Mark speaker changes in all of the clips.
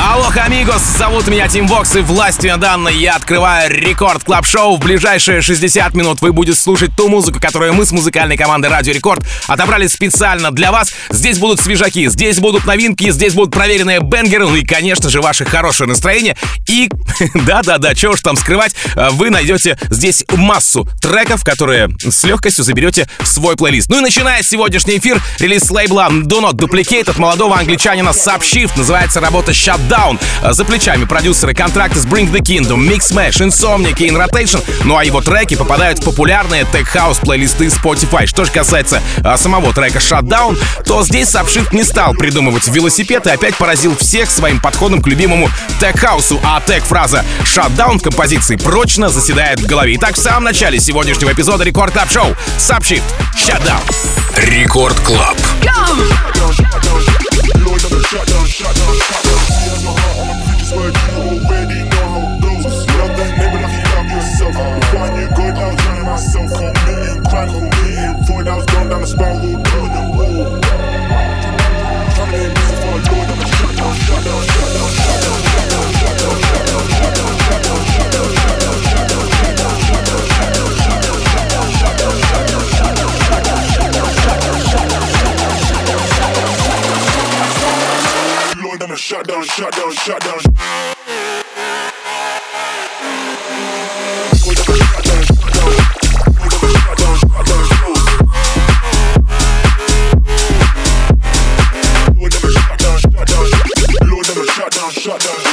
Speaker 1: Алло, amigos, зовут меня Tim Vox, и властью данной я открываю Record Club Show В ближайшие 60 минут вы будете слушать ту музыку, которую мы с музыкальной командой Радио Рекорд отобрали специально для вас. Здесь будут свежаки, здесь будут новинки, здесь будут проверенные banger ы, ну и, конечно же, ваше хорошее настроение. И, да-да-да, чего уж там скрывать, вы найдете здесь массу треков, которые с легкостью заберете в свой плейлист. Ну и начиная сегодняшний эфир, релиз лейбла Do Not Duplicate от молодого англичанина Subshift. Называется работа Shut Down. За плечами продюсеры контракты с Bring the Kingdom, Mix Mash, Insomniac и In Rotation. Ну а его треки попадают в популярные тег-хаус плейлисты Spotify. Что же касается а, самого трека Shutdown, то здесь Subshift не стал придумывать велосипед и опять поразил всех своим подходом к любимому тех-хаусу, а тег-фраза Shutdown в композиции прочно заседает в голове. Итак, в самом начале сегодняшнего эпизода Record Club Show Subshift Shutdown.
Speaker 2: Record Club. Let me shut down, shut down, shut down. See as my heart on the preacher's word down, down, down, down. Down, down, down. Shut down, shut down, shut down. shut down.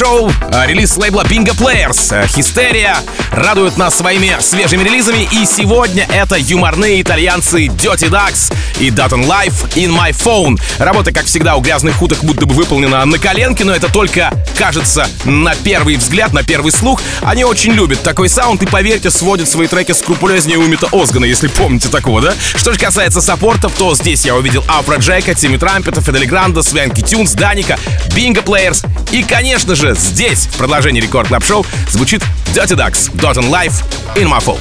Speaker 1: Шоу. Э, релиз лейбла Bingo Players. Э, Hysteria радует нас своими свежими релизами. И сегодня это юморные итальянцы Dirty Ducks и Dot Life in My Phone. Работа, как всегда, у грязных уток будто бы выполнена на коленке, но это только кажется на первый взгляд, на первый слух. Они очень любят такой саунд и, поверьте, сводят свои треки скрупулезнее Ummet Ozcan а, если помните такого, да? Что же касается саппортов, то здесь я увидел Afrojack а, Timmy Trumpet а, Fedde Le Grand а, Swanky Tunes, Dannic а, Bingo Players и, конечно же, здесь, в продолжении Record Club Show, звучит Dirty Ducks, Dot Life, In My Phone.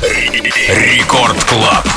Speaker 3: Record Club.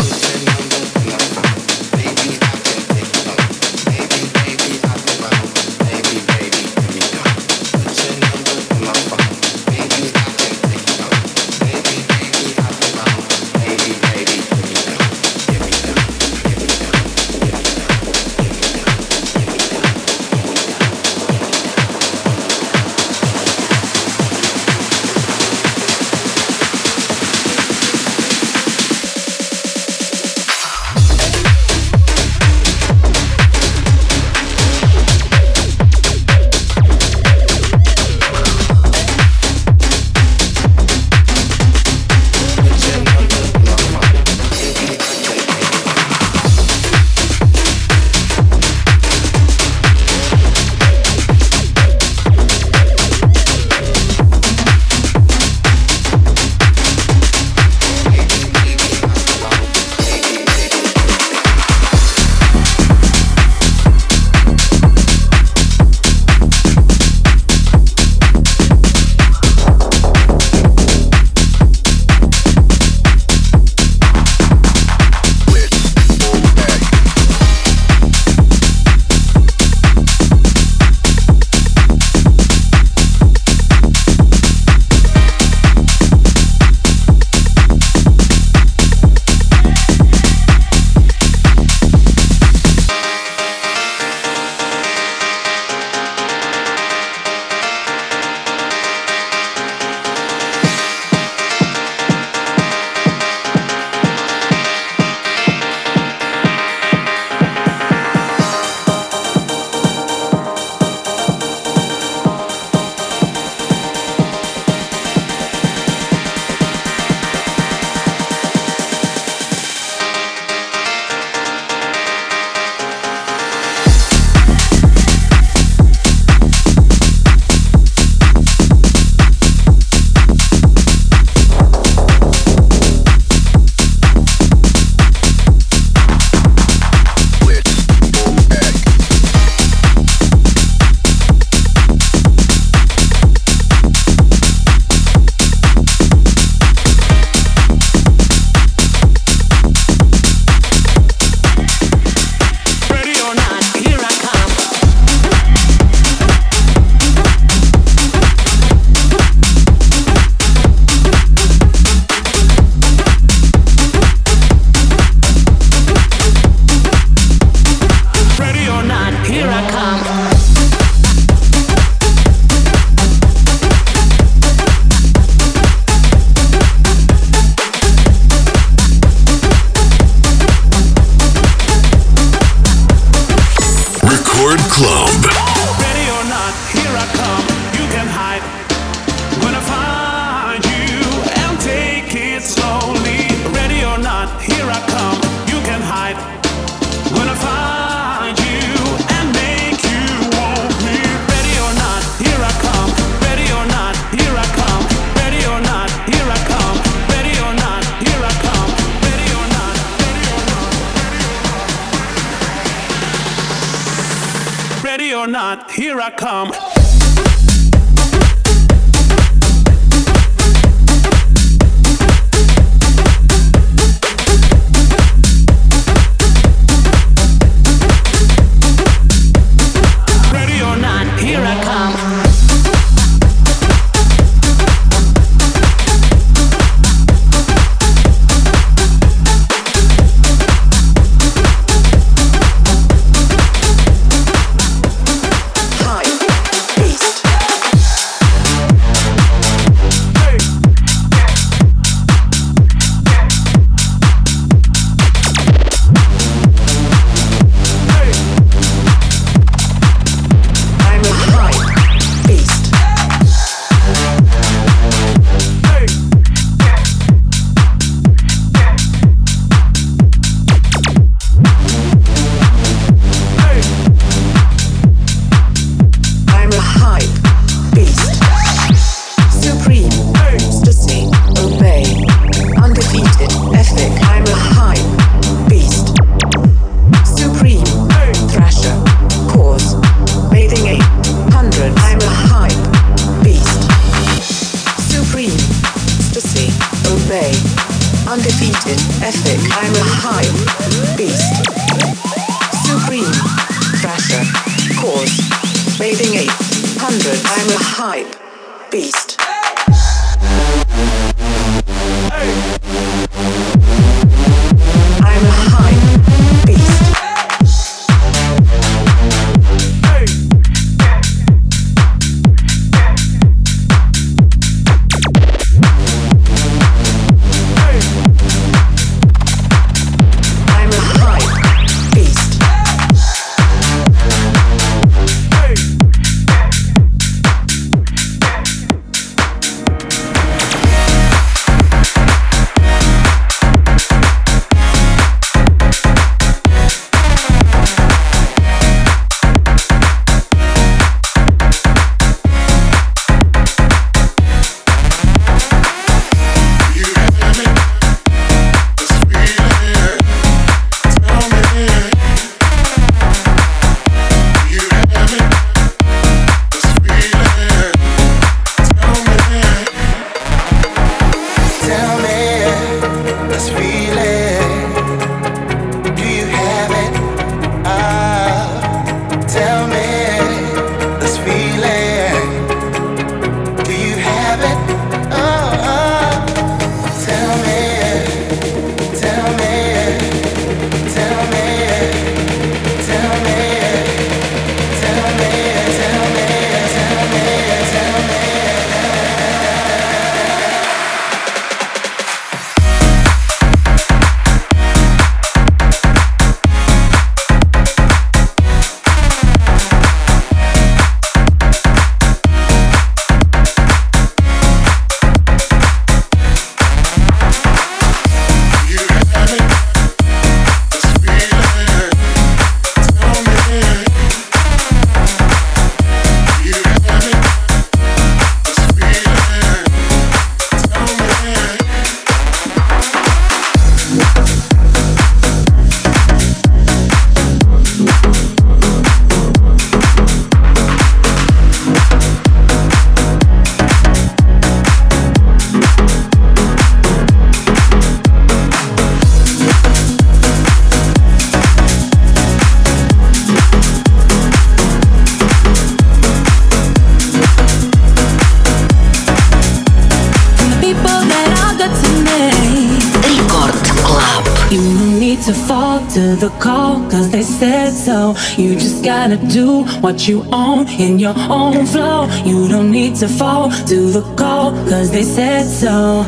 Speaker 4: You just gotta do what you own in your own flow. You don't need to fall to the call, cause they said so.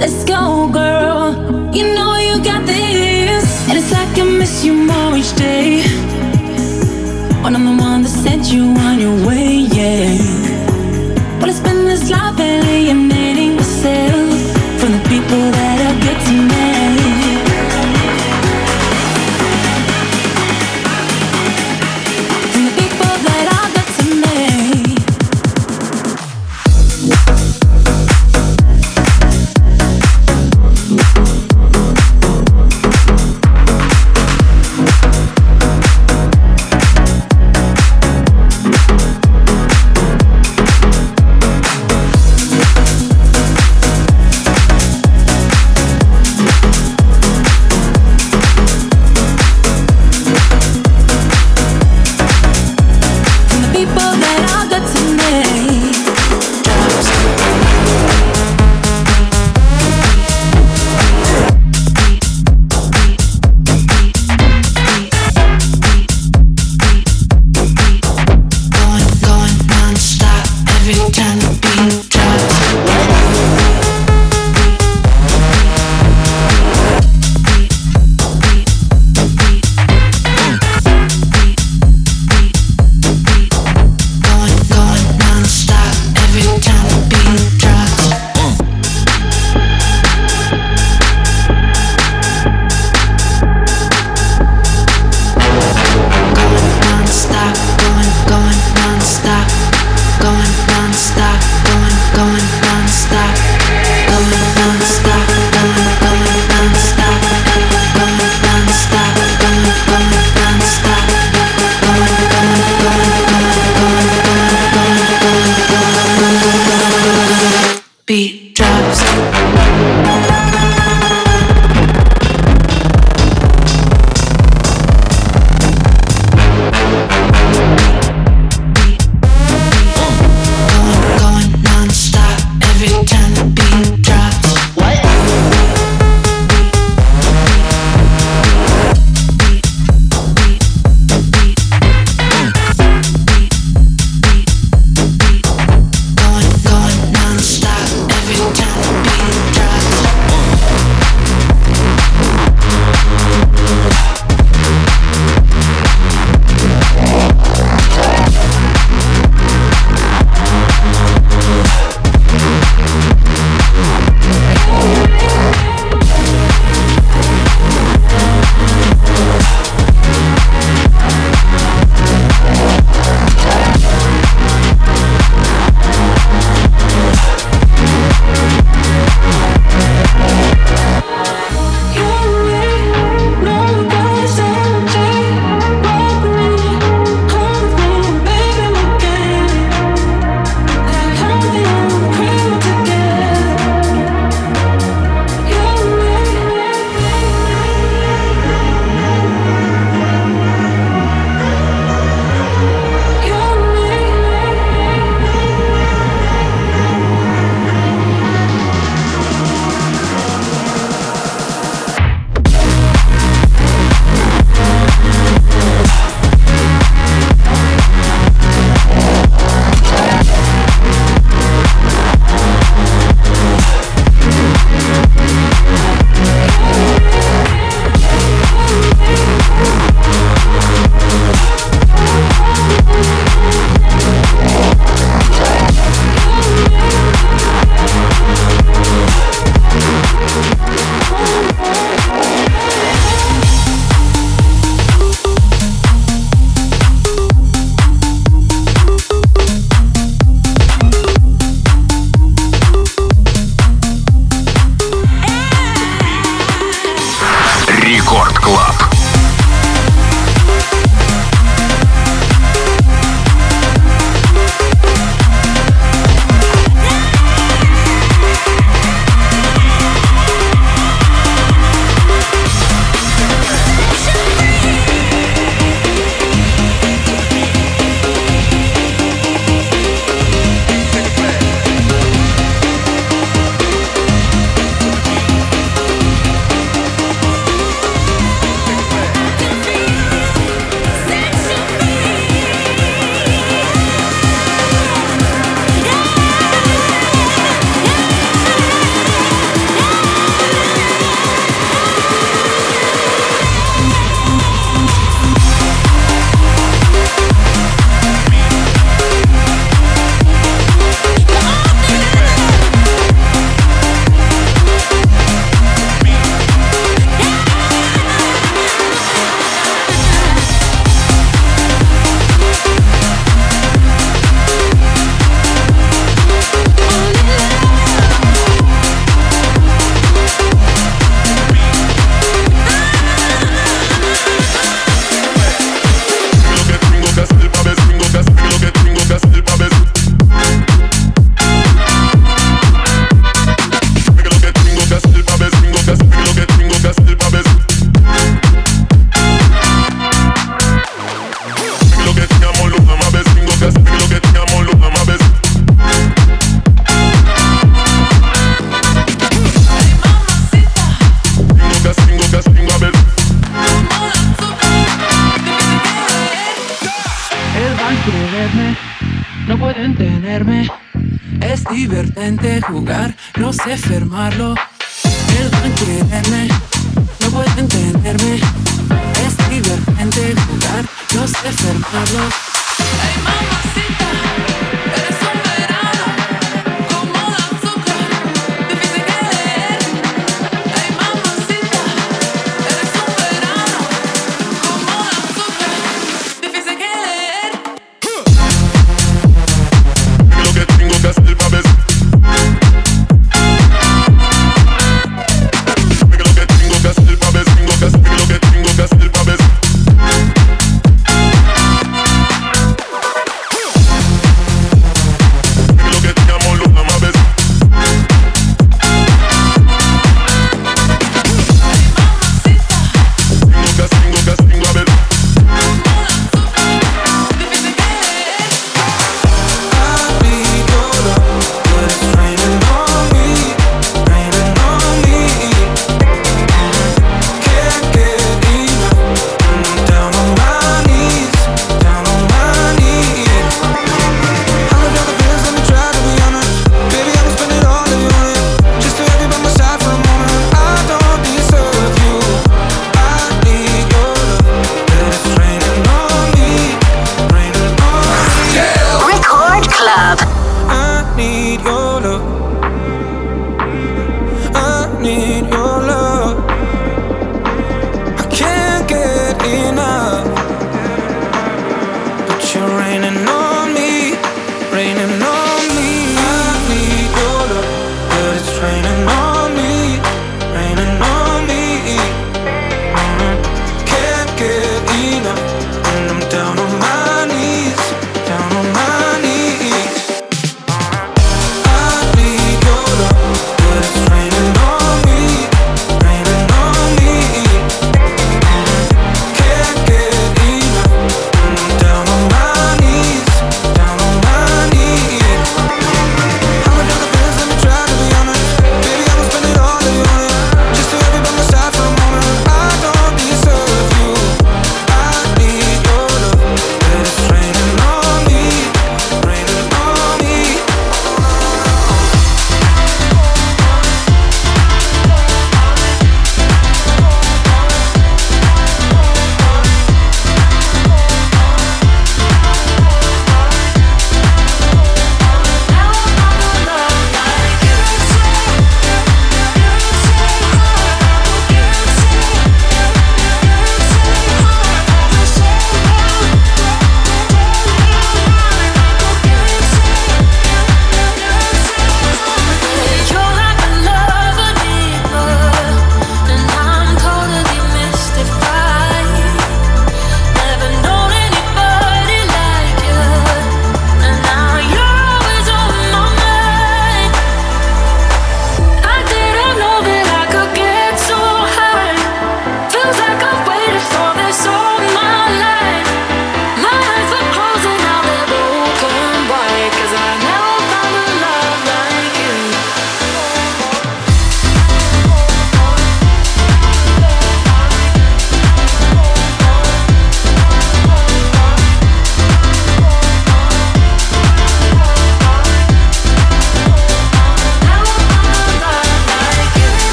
Speaker 4: Let's go, girl. You know you got this. And it's like I miss you more each day. When I'm the one that sent you on your way, yeah. Well, it's been this life alienating myself from the people that are good to me.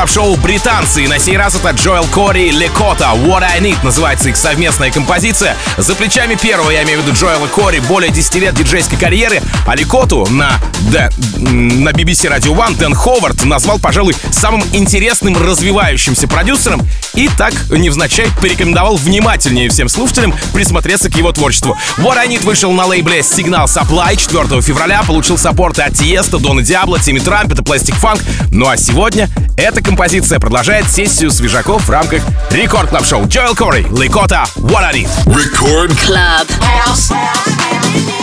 Speaker 1: Record Club Show «Британцы». И на сей раз это Joel Corry Лекота. «What I Need» называется их совместная композиция. За плечами первого, я имею в виду Joel Corry, более 10 лет диджейской карьеры. А Лекоту на, да, на BBC Radio One Дэн Ховард назвал, пожалуй, самым интересным развивающимся продюсером и так невзначай порекомендовал внимательнее всем слушателям присмотреться к его творчеству. What I Need вышел на лейбле Signal Supply 4 февраля, получил саппорты от Tiësto, Don Diablo, Timmy Trumpet и Plastic Funk. Ну а сегодня эта композиция продолжает сессию свежаков в рамках Record Club Show. Joel Corry, Лейкота, What I Need. Record Club. Record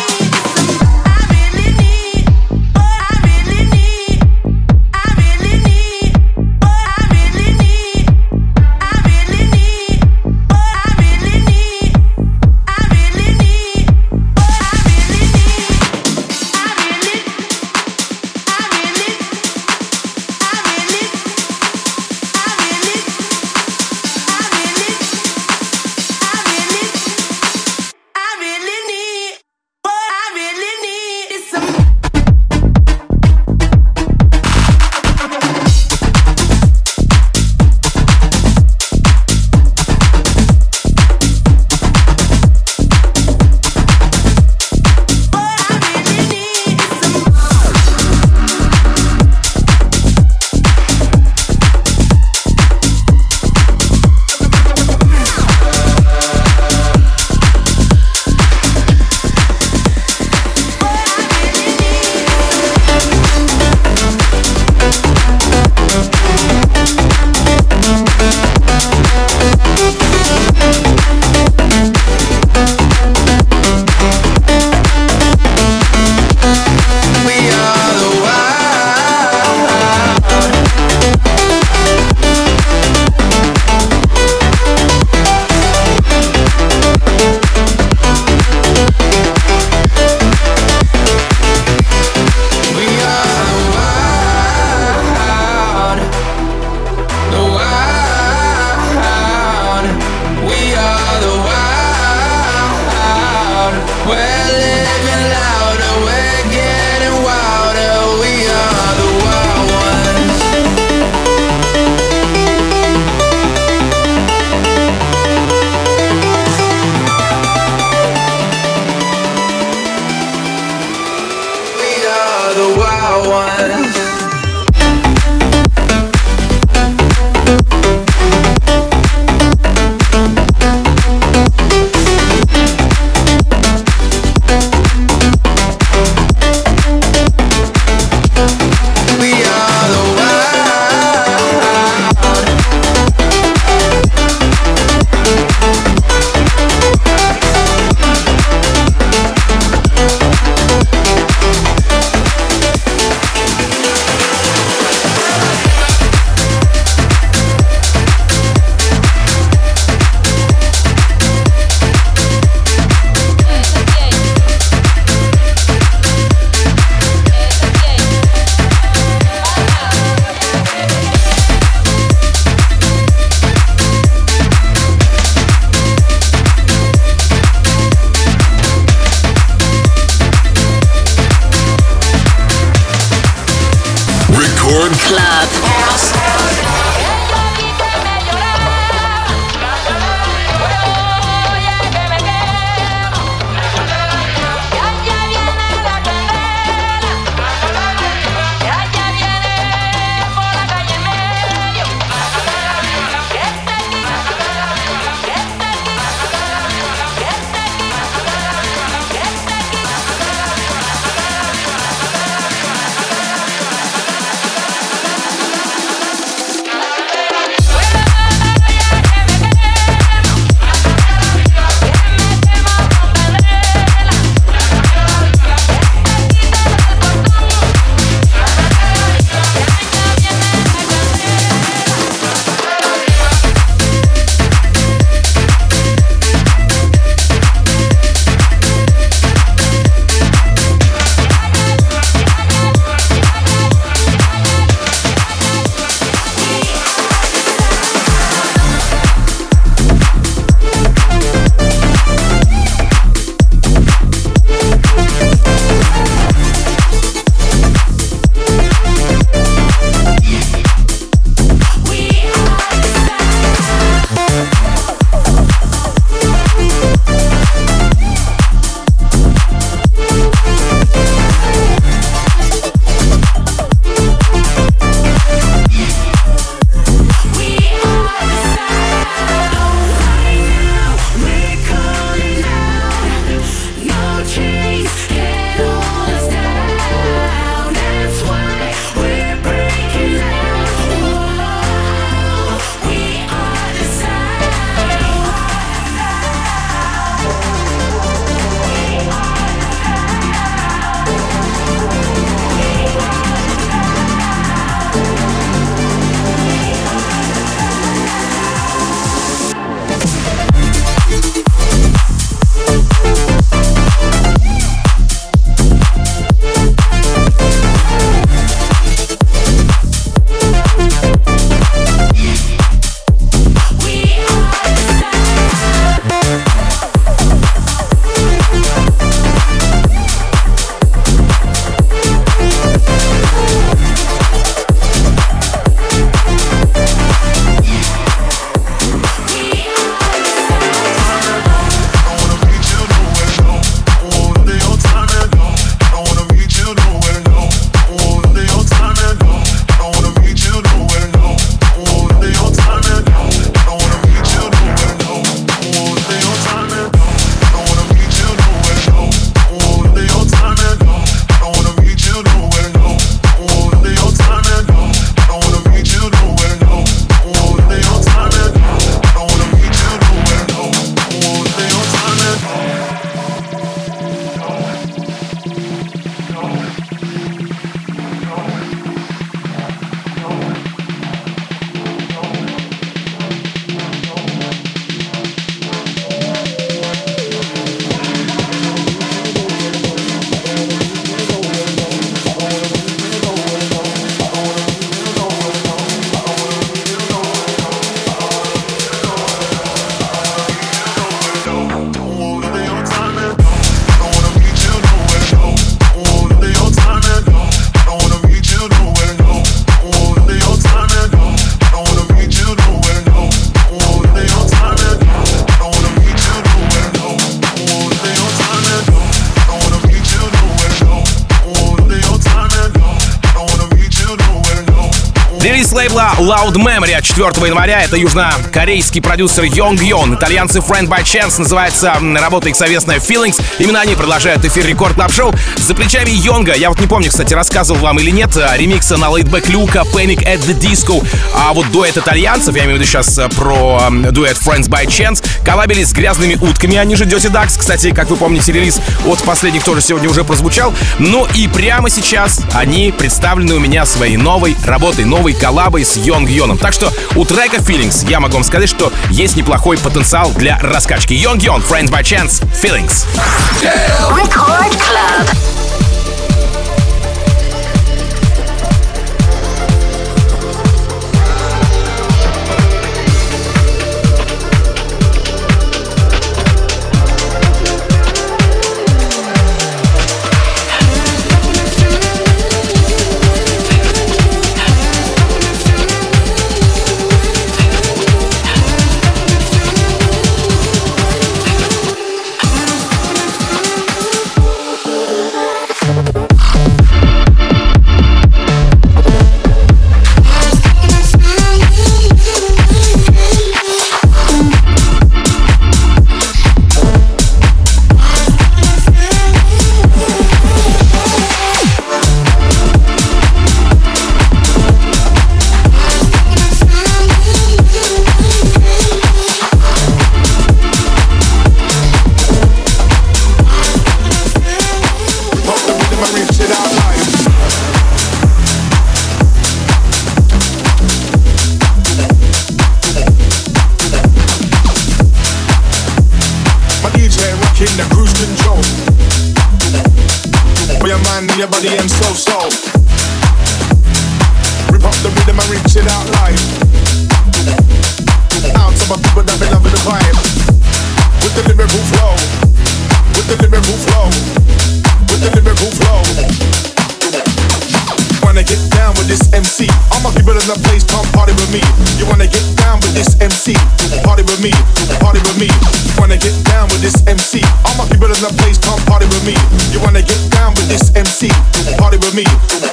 Speaker 1: 4 января. Это южнокорейский продюсер Йонг Йон. Итальянцы Friends by Chance называется работа их совместная Feelings. Именно они продолжают эфир Record Club Show. За плечами Йонга, я вот не помню, кстати, рассказывал вам или нет, а, ремикса на Laidback Luke а, Panic at the Disco. А вот дуэт итальянцев, я имею в виду сейчас э, про дуэт Friends by Chance, коллабили с грязными утками, они же Dirty Ducks. Кстати, как вы помните, релиз от последних тоже сегодня уже прозвучал. Ну и прямо сейчас они представлены у меня своей новой работой, новой коллабой с Йонг Йоном. Так что у трека Feelings я могу вам сказать, что есть неплохой потенциал для раскачки. Йонг Йон, Friends by Chance, Feelings.
Speaker 5: Record Club.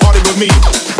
Speaker 6: Party with me,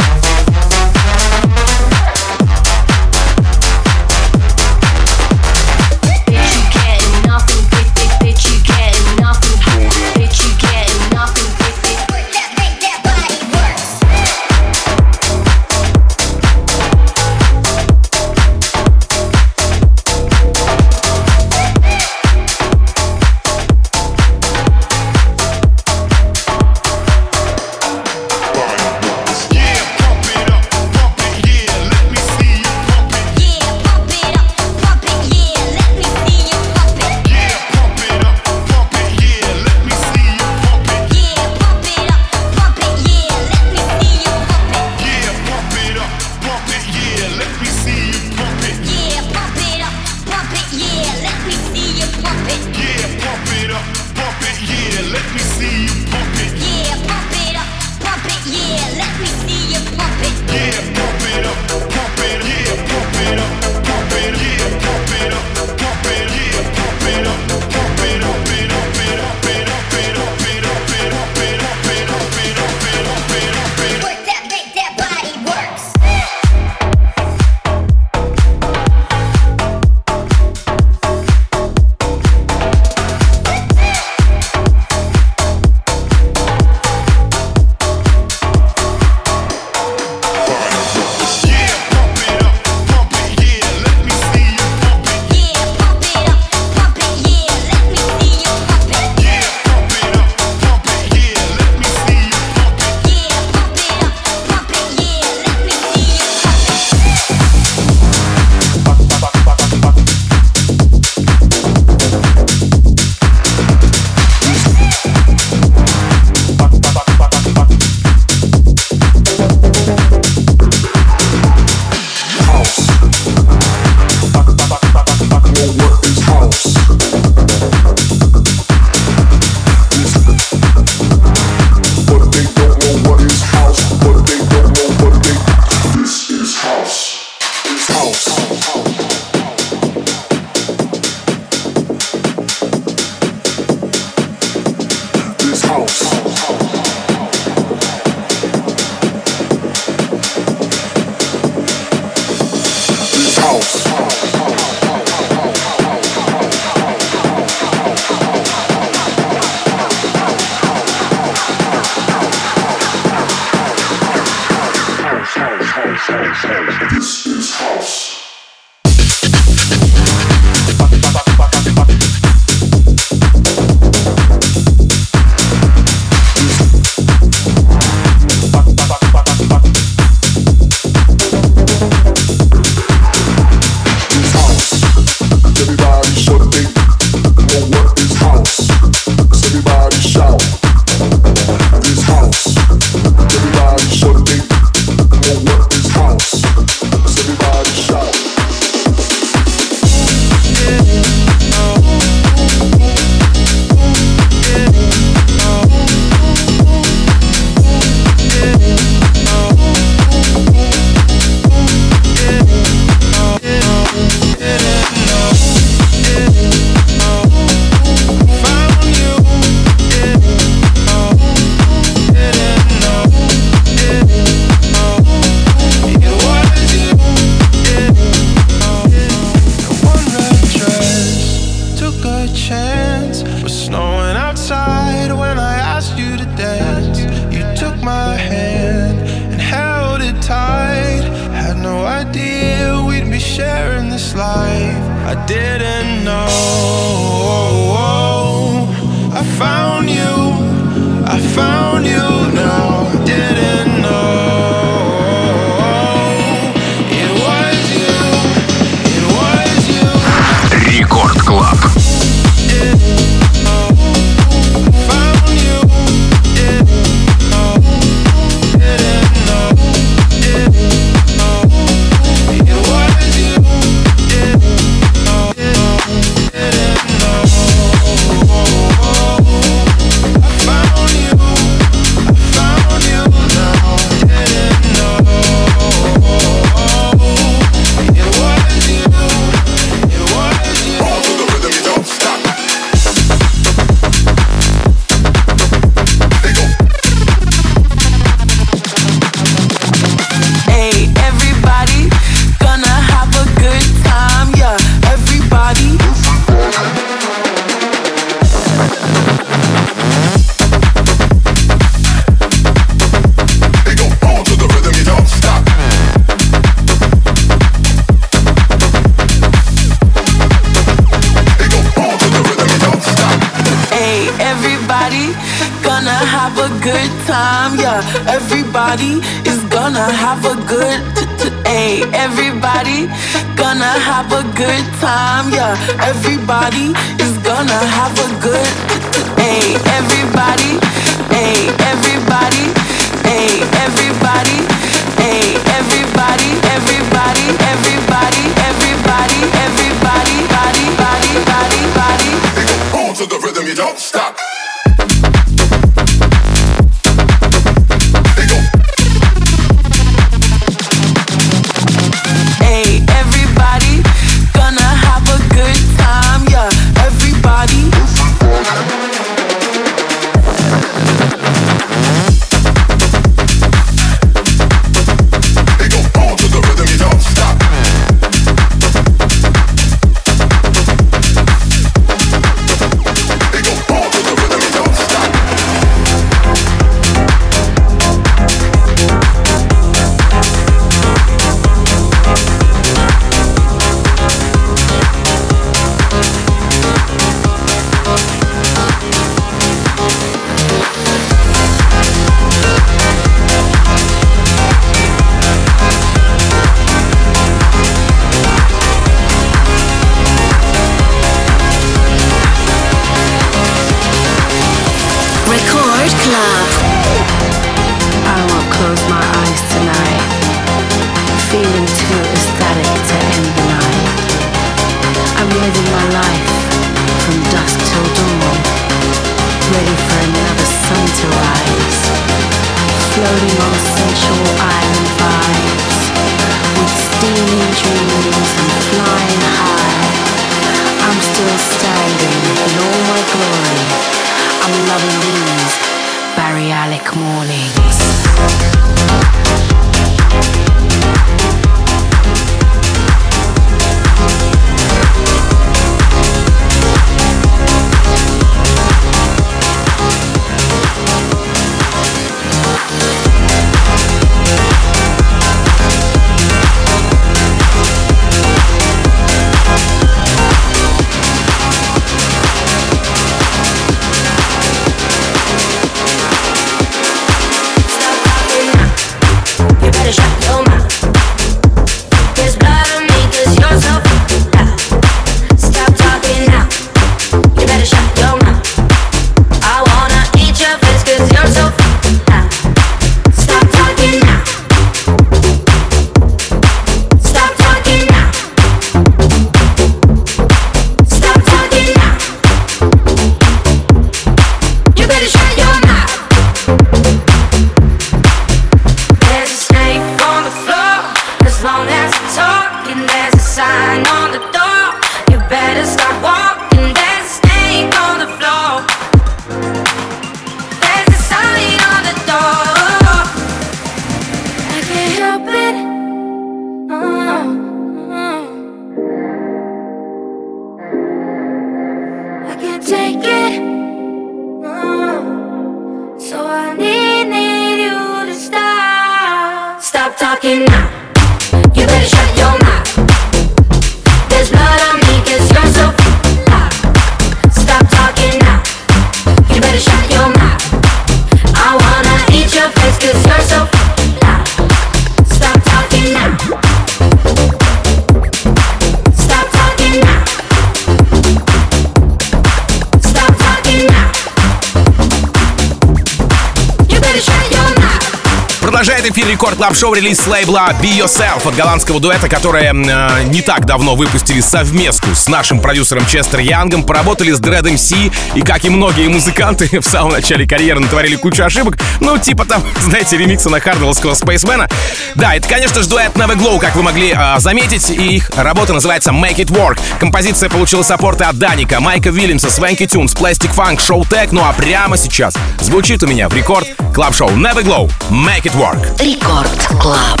Speaker 1: топ-шоу релиз лейбла Be Yourself от голландского дуэта, которое э, не так давно выпустили совместку с нашим продюсером Chester Young ом, поработали с Dread MC и, как и многие музыканты, в самом начале карьеры натворили кучу ошибок, ну, типа там, знаете, ремикса на хардвелловского Spaceman а. Да, это, конечно же, дуэт Never Glow, как вы могли э, заметить, и их работа называется Make It Work. Композиция получила саппорты от Dannic а, Mike Williams а, Swanky Tunes, Plastic Funk, Showtek, ну а прямо сейчас звучит у меня в рекорд клаб-шоу Never Glow Make It Work.
Speaker 7: Рекорд.
Speaker 8: Club.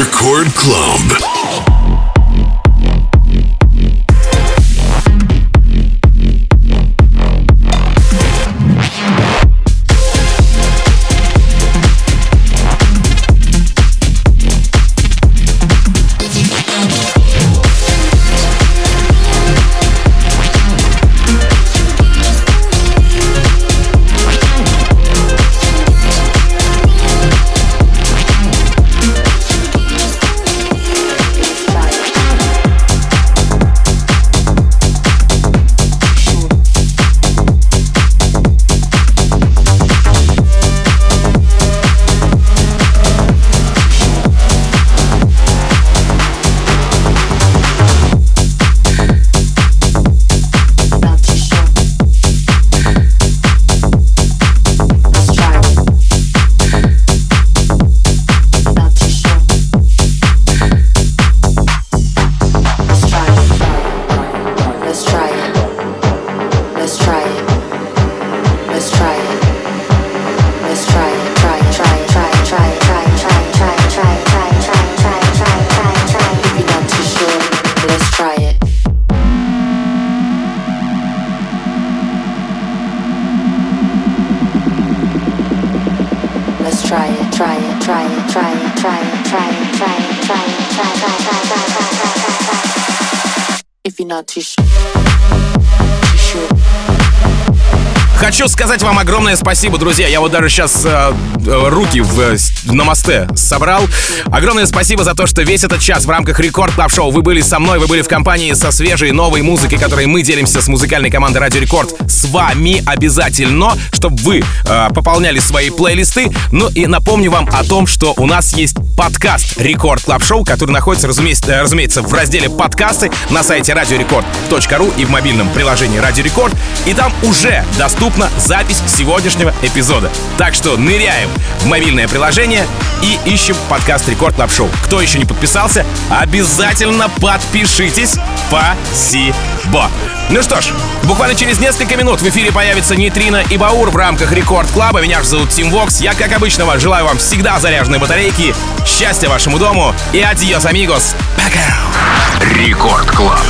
Speaker 8: Record
Speaker 1: Club. Сказать вам огромное спасибо, друзья. Я вот даже сейчас э, э руки в намасте собрал. Огромное спасибо за то, что весь этот час в рамках Record Club Show вы были со мной, вы были в компании со свежей новой музыкой, которой мы делимся с музыкальной командой Радио Рекорд с вами обязательно, чтобы вы э, пополняли свои плейлисты. Ну и напомню вам о том, что у нас есть подкаст Record Club Show, который находится, разумеется, э, разумеется, в разделе подкасты на сайте radiorecord.ru и в мобильном приложении Радио Рекорд. И там уже доступна запись сегодняшнего эпизода. Так что ныряем в мобильное приложение и ищем подкаст Record Club Show. Кто еще не подписался, обязательно подпишитесь. Спасибо. Бо. Ну что ж, буквально через несколько минут в эфире появится Nejtrino и Baur в рамках Record Club а. Меня же зовут Тим Вокс. Я, как обычно, вас желаю вам всегда заряженной батарейки, счастья вашему дому и adiós, amigos. Пока.
Speaker 3: Record
Speaker 6: Club.